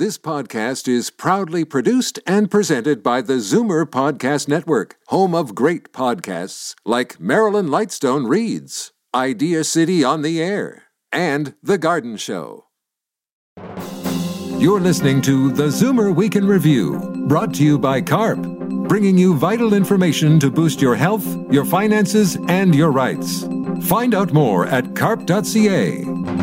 This podcast is proudly produced and presented by the Zoomer Podcast Network, home of great podcasts like Marilyn Lightstone Reads, Idea City on the Air, and The Garden Show. You're listening to the Zoomer Week in Review, brought to you by CARP, bringing you vital information to boost your health, your finances, and your rights. Find out more at carp.ca.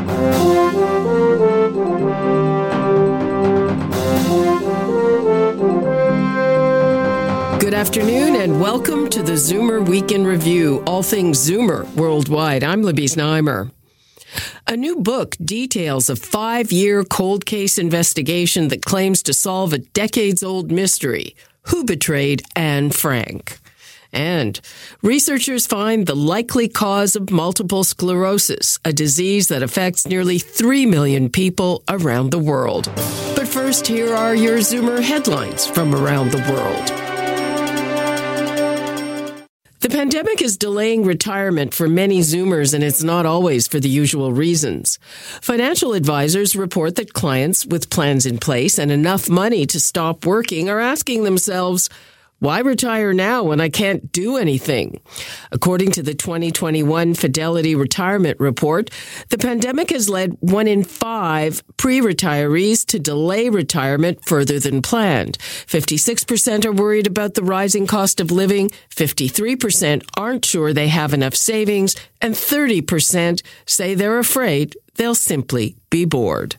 afternoon and welcome to the Zoomer Week in Review, all things Zoomer worldwide. I'm Libby Znaimer. A new book details a five year cold case investigation that claims to solve a decades old mystery who betrayed Anne Frank? And researchers find the likely cause of multiple sclerosis, a disease that affects nearly 3 million people around the world. But first, here are your Zoomer headlines from around the world. The pandemic is delaying retirement for many Zoomers, and it's not always for the usual reasons. Financial advisors report that clients with plans in place and enough money to stop working are asking themselves, why retire now when I can't do anything? According to the 2021 Fidelity Retirement Report, the pandemic has led one in five pre-retirees to delay retirement further than planned. 56% are worried about the rising cost of living, 53% aren't sure they have enough savings, and 30% say they're afraid they'll simply be bored.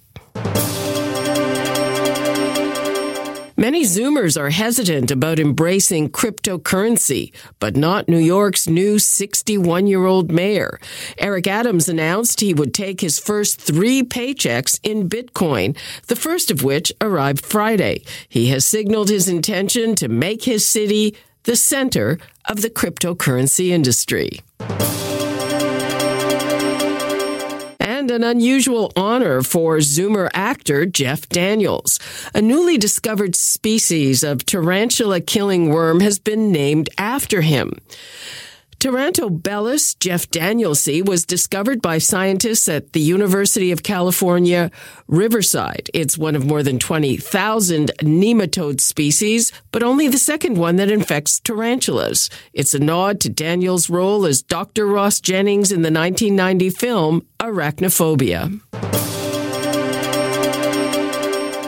Many Zoomers are hesitant about embracing cryptocurrency, but not New York's new 61 year old mayor. Eric Adams announced he would take his first three paychecks in Bitcoin, the first of which arrived Friday. He has signaled his intention to make his city the center of the cryptocurrency industry. And an unusual honor for Zoomer actor Jeff Daniels. A newly discovered species of tarantula killing worm has been named after him. Tarantobelus Jeff Danielsi was discovered by scientists at the University of California, Riverside. It's one of more than 20,000 nematode species, but only the second one that infects tarantulas. It's a nod to Daniel's role as Dr. Ross Jennings in the 1990 film Arachnophobia.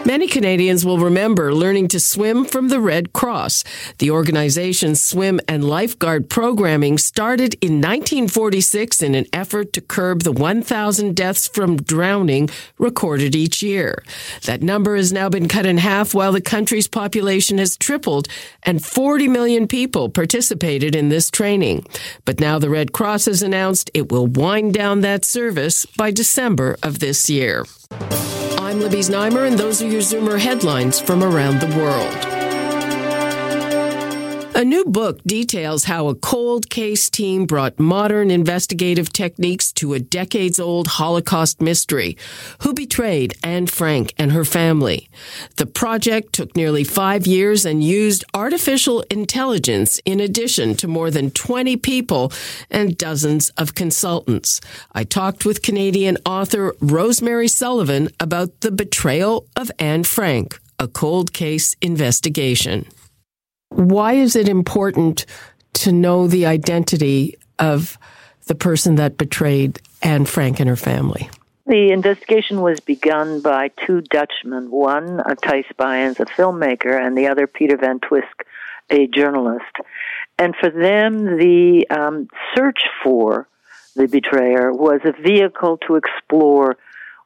Many Canadians will remember learning to swim from the Red Cross. The organization's swim and lifeguard programming started in 1946 in an effort to curb the 1,000 deaths from drowning recorded each year. That number has now been cut in half while the country's population has tripled and 40 million people participated in this training. But now the Red Cross has announced it will wind down that service by December of this year. I'm Libby Znaimer, and those are your Zoomer headlines from around the world. A new book details how a cold case team brought modern investigative techniques to a decades old Holocaust mystery. Who betrayed Anne Frank and her family? The project took nearly five years and used artificial intelligence in addition to more than 20 people and dozens of consultants. I talked with Canadian author Rosemary Sullivan about the betrayal of Anne Frank, a cold case investigation. Why is it important to know the identity of the person that betrayed Anne Frank and her family? The investigation was begun by two Dutchmen, one Thijs Bayens, a filmmaker, and the other Peter Van Twisk, a journalist. And for them, the um, search for the betrayer was a vehicle to explore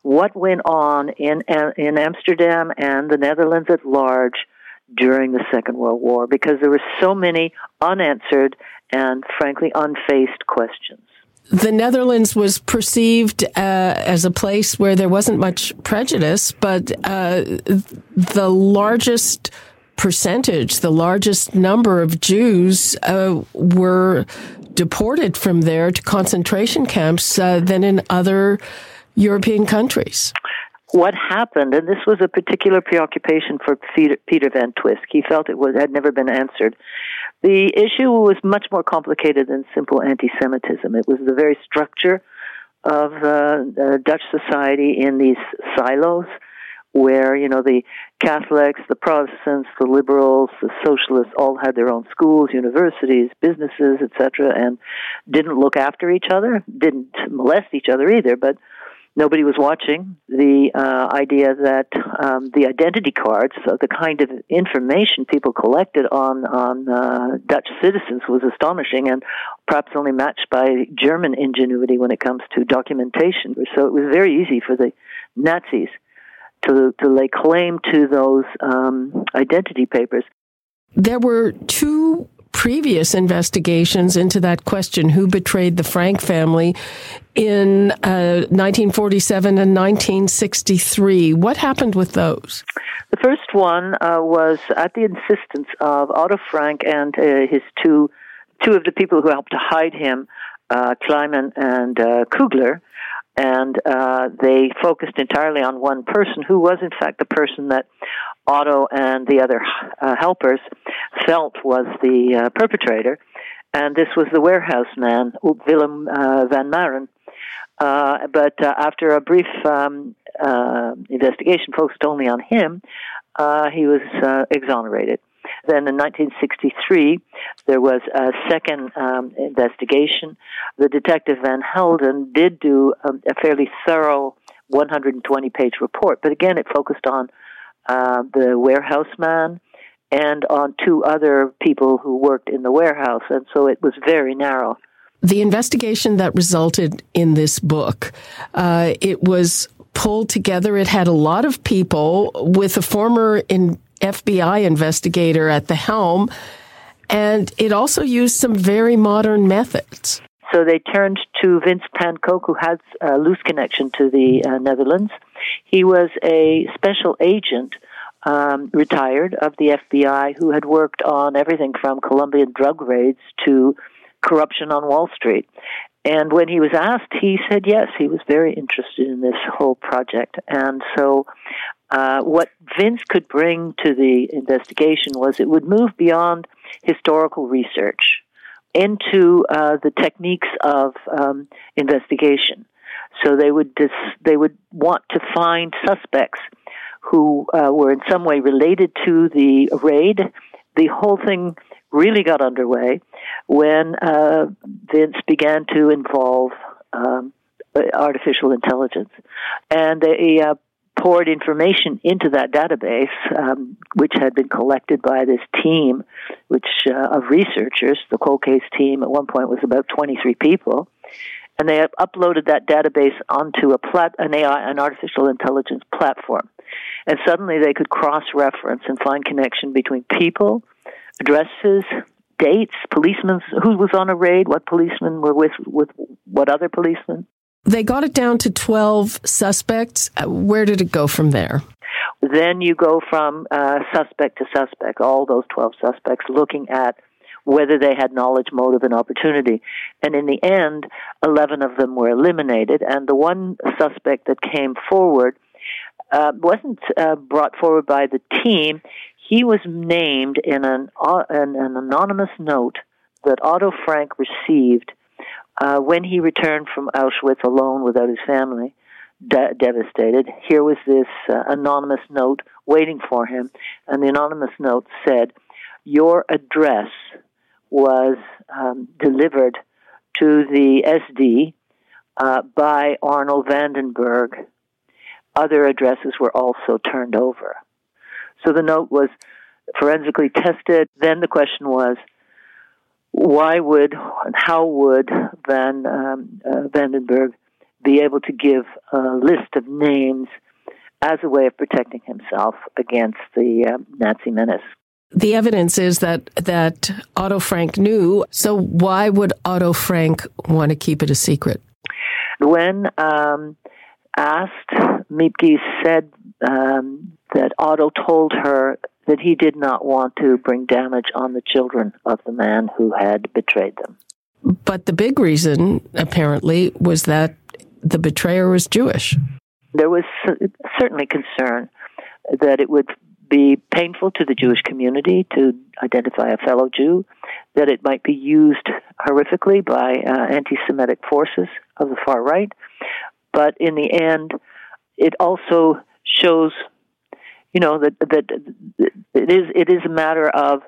what went on in in Amsterdam and the Netherlands at large during the Second World War because there were so many unanswered and, frankly, unfaced questions. The Netherlands was perceived uh, as a place where there wasn't much prejudice, but uh, the largest percentage, the largest number of Jews uh, were deported from there to concentration camps uh, than in other European countries what happened, and this was a particular preoccupation for Peter, Peter Van Twisk. He felt it was had never been answered. The issue was much more complicated than simple anti-Semitism. It was the very structure of uh, Dutch society in these silos, where you know the Catholics, the Protestants, the liberals, the socialists all had their own schools, universities, businesses, etc., and didn't look after each other, didn't molest each other either, but nobody was watching. The uh, idea that um, the identity cards, so the kind of information people collected on on uh, Dutch citizens, was astonishing, and perhaps only matched by German ingenuity when it comes to documentation. So it was very easy for the Nazis to to lay claim to those um, identity papers. There were two previous investigations into that question who betrayed the Frank family in uh, 1947 and 1963. What happened with those? The first one uh, was at the insistence of Otto Frank and uh, his two two of the people who helped to hide him, uh, Kleiman and uh, Kugler and uh, they focused entirely on one person who was in fact the person that Otto and the other uh, helpers felt was the uh, perpetrator, and this was the warehouse man, Willem uh, van Maren. Uh, but uh, after a brief um, investigation focused only on him, he was exonerated. Then in 1963, there was a second um, investigation. The detective Van Helden did do a, a fairly thorough 120 page report, but again, it focused on uh, the warehouse man and on two other people who worked in the warehouse, and so it was very narrow. The investigation that resulted in this book, uh, it was pulled together. It had a lot of people with a former in FBI investigator at the helm, and it also used some very modern methods. So they turned to Vince Pankoke, who has a loose connection to the uh, Netherlands. He was a special agent, um, retired of the FBI, who had worked on everything from Colombian drug raids to corruption on Wall Street. And when he was asked, he said yes, he was very interested in this whole project. And so uh, what Vince could bring to the investigation was it would move beyond historical research into uh, the techniques of um, investigation. So they would dis- they would want to find suspects who uh, were in some way related to the raid. The whole thing really got underway when uh, Vince began to involve um, artificial intelligence, and they uh, poured information into that database, um, which had been collected by this team, which uh, of researchers. The cold case team at one point was about 23 people, and they uploaded that database onto a plat- an AI, an artificial intelligence platform, and suddenly they could cross-reference and find connection between people, addresses, dates, policemen who was on a raid, what policemen were with with what other policemen. They got it down to 12 suspects. Uh, where did it go from there? Then you go from uh, suspect to suspect, all those 12 suspects, looking at whether they had knowledge, motive, and opportunity. And in the end, 11 of them were eliminated, and the one suspect that came forward uh, wasn't uh, brought forward by the team. He was named in an, uh, an, an anonymous note that Otto Frank received uh, when he returned from Auschwitz alone without his family, de- devastated, here was this uh, anonymous note waiting for him, and the anonymous note said, "Your address was um, delivered to the SD uh, by Arnold van den Bergh. Other addresses were also turned over." So the note was forensically tested. Then the question was, why would and how would Van um, uh, van den Bergh be able to give a list of names as a way of protecting himself against the uh, Nazi menace? The evidence is that that Otto Frank knew. So why would Otto Frank want to keep it a secret? When um, asked, Miepke said um, that Otto told her that he did not want to bring damage on the children of the man who had betrayed them. But the big reason, apparently, was that the betrayer was Jewish. There was certainly concern that it would be painful to the Jewish community to identify a fellow Jew, that it might be used horrifically by uh, anti Semitic forces of the far right. But in the end, it also shows you know that that it is it is a matter of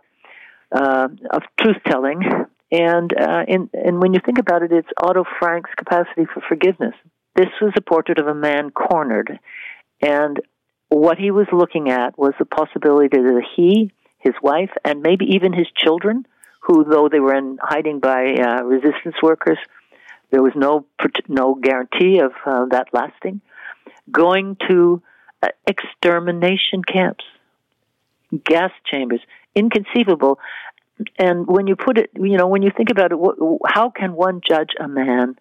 uh, of truth telling, and uh, and and when you think about it, it's Otto Frank's capacity for forgiveness. This was a portrait of a man cornered, and what he was looking at was the possibility that he, his wife, and maybe even his children, who though they were in hiding by uh, resistance workers, there was no no guarantee of uh, that lasting, going to extermination camps, gas chambers, inconceivable. And when you put it, you know, when you think about it, how can one judge a man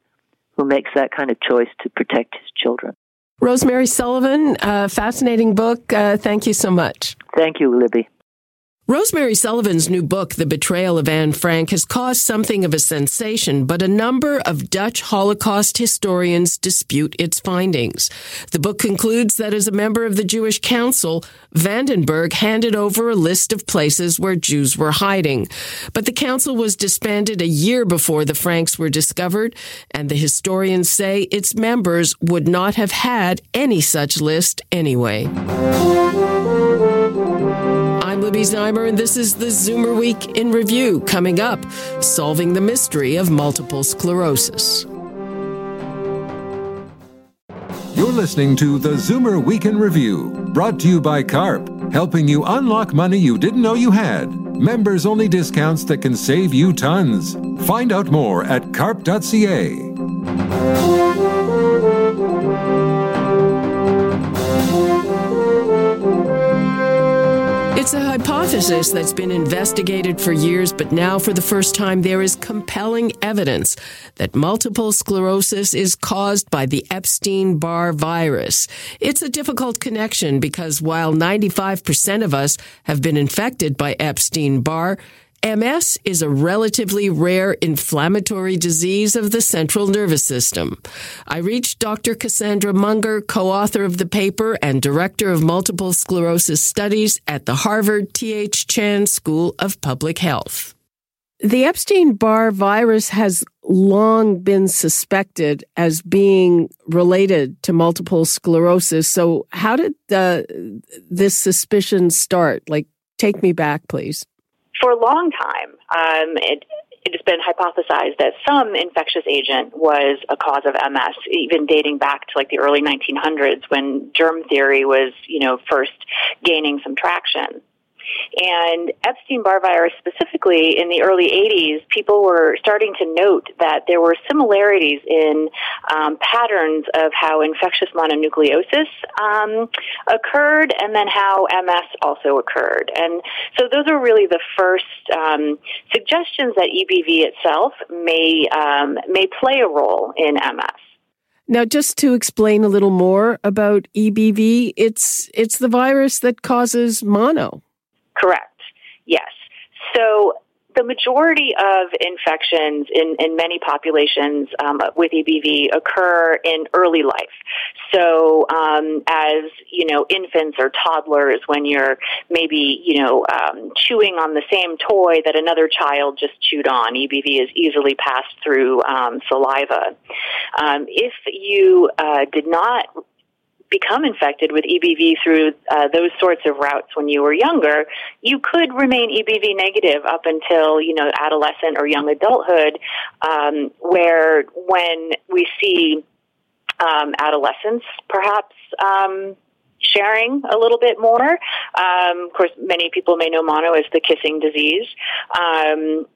who makes that kind of choice to protect his children? Rosemary Sullivan, uh, fascinating book. Uh, thank you so much. Thank you, Libby. Rosemary Sullivan's new book, The Betrayal of Anne Frank, has caused something of a sensation, but a number of Dutch Holocaust historians dispute its findings. The book concludes that as a member of the Jewish Council, van den Bergh handed over a list of places where Jews were hiding. But the council was disbanded a year before the Franks were discovered, and the historians say its members would not have had any such list anyway. Libby and this is the Zoomer Week in Review. Coming up, solving the mystery of multiple sclerosis. You're listening to the Zoomer Week in Review, brought to you by CARP, helping you unlock money you didn't know you had. Members only discounts that can save you tons. Find out more at carp.ca. It's a hypothesis that's been investigated for years, but now for the first time there is compelling evidence that multiple sclerosis is caused by the Epstein Barr virus. It's a difficult connection because while 95% of us have been infected by Epstein Barr, MS is a relatively rare inflammatory disease of the central nervous system. I reached Dr. Kassandra Munger, co-author of the paper and director of multiple sclerosis studies at the Harvard T.H. Chan School of Public Health. The Epstein-Barr virus has long been suspected as being related to multiple sclerosis. So how did uh, this suspicion start? Like, take me back, please for a long time, um, it, it has been hypothesized that some infectious agent was a cause of MS, even dating back to like the early 1900s when germ theory was, you know, first gaining some traction. And Epstein Barr virus specifically in the early 80s, people were starting to note that there were similarities in um, patterns of how infectious mononucleosis um, occurred and then how MS also occurred. And so those are really the first um, suggestions that EBV itself may, um, may play a role in MS. Now, just to explain a little more about EBV, it's it's the virus that causes mono. Correct. Yes. So the majority of infections in, in many populations um, with EBV occur in early life. So, um, as you know, infants or toddlers, when you're maybe you know um, chewing on the same toy that another child just chewed on, EBV is easily passed through um, saliva. Um, if you uh, did not become infected with EBV through uh, those sorts of routes when you were younger, you could remain EBV negative up until you know adolescent or young adulthood, um, where when we see um, adolescents perhaps. Um, sharing a little bit more. Um, of course, many people may know mono as the kissing disease. Um,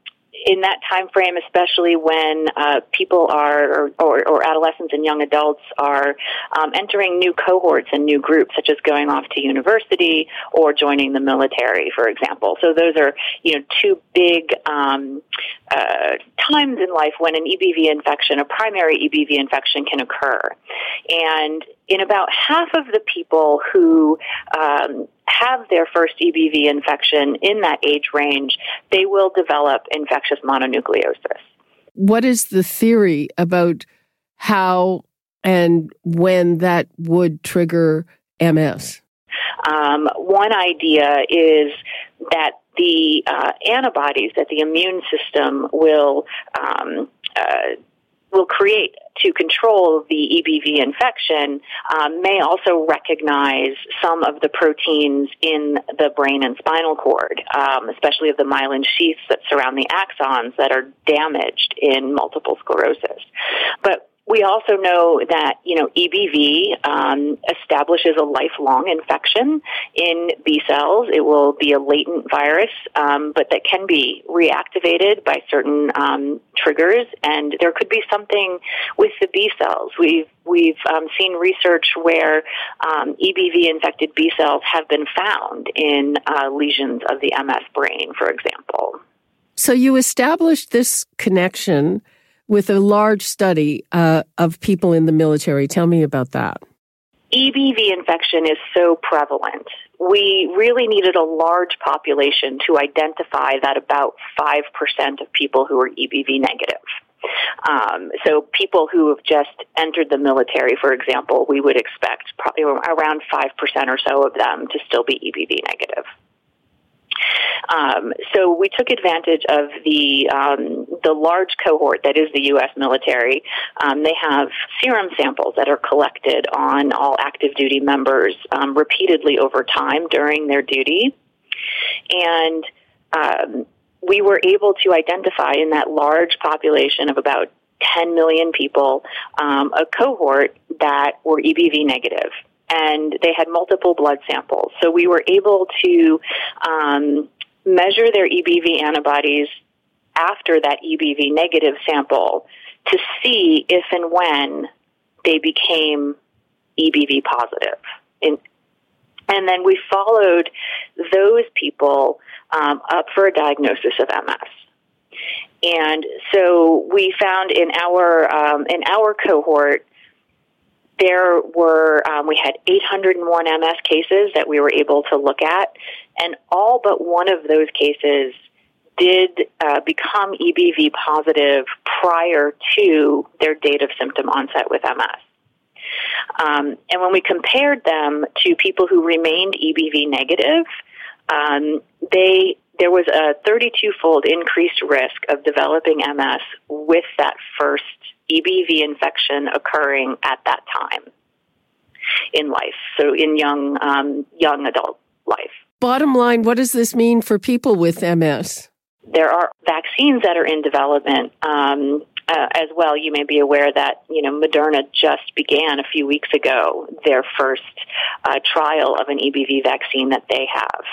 in that time frame, especially when uh, people are, or, or, adolescents and young adults are um, entering new cohorts and new groups, such as going off to university or joining the military, for example. So those are, you know, two big um, uh, times in life when an EBV infection, a primary EBV infection, can occur. And in about half of the people who um, have their first EBV infection in that age range, they will develop infectious mononucleosis. What is the theory about how and when that would trigger MS? Um, one idea is that the uh, antibodies that the immune system will um, uh, will create to control the EBV infection um, may also recognize some of the proteins in the brain and spinal cord, um, especially of the myelin sheaths that surround the axons that are damaged in multiple sclerosis. But we also know that you know EBV um, establishes a lifelong infection in B cells. It will be a latent virus, um, but that can be reactivated by certain um, triggers, and there could be something with the B cells. We've we've um, seen research where um, EBV infected B cells have been found in uh, lesions of the MS brain, for example. So you established this connection with a large study uh, of people in the military. Tell me about that. EBV infection is so prevalent. We really needed a large population to identify that about 5% of people who are EBV negative. Um, so people who have just entered the military, for example, we would expect probably around 5% or so of them to still be EBV negative. Um, so we took advantage of the um, the large cohort that is the U.S. military. Um, they have serum samples that are collected on all active duty members um, repeatedly over time during their duty, and um, we were able to identify in that large population of about 10 million people um, a cohort that were EBV negative and they had multiple blood samples. So we were able to um, measure their EBV antibodies after that EBV negative sample to see if and when they became EBV positive. In, and then we followed those people um, up for a diagnosis of MS. And so we found in our um, in our cohort there were um, we had 801 MS cases that we were able to look at, and all but one of those cases did uh, become EBV positive prior to their date of symptom onset with MS. Um, and when we compared them to people who remained EBV negative, um, they there was a 32-fold increased risk of developing MS with that first EBV infection occurring at that time in life, so in young um, young adult life. Bottom line, what does this mean for people with MS? There are vaccines that are in development um, uh, as well. You may be aware that you know Moderna just began a few weeks ago their first uh, trial of an EBV vaccine that they have.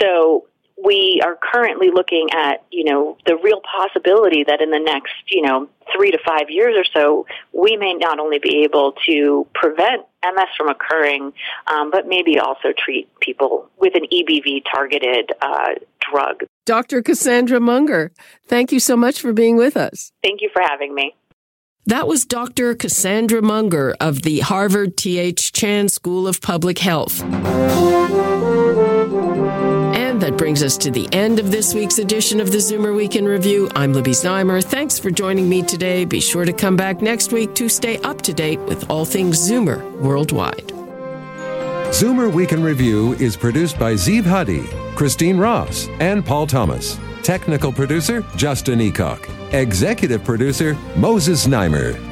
So we are currently looking at, you know, the real possibility that in the next, you know, three to five years or so, we may not only be able to prevent MS from occurring, um, but maybe also treat people with an EBV targeted uh, drug. Dr. Kassandra Munger, thank you so much for being with us. Thank you for having me. That was Dr. Kassandra Munger of the Harvard T.H. Chan School of Public Health that brings us to the end of this week's edition of the Zoomer Week in Review. I'm Libby Znaimer. Thanks for joining me today. Be sure to come back next week to stay up to date with all things Zoomer worldwide. Zoomer Week in Review is produced by Zeev Huddy, Christine Ross, and Paul Thomas. Technical producer, Justin Eacock. Executive producer, Moses Znaimer.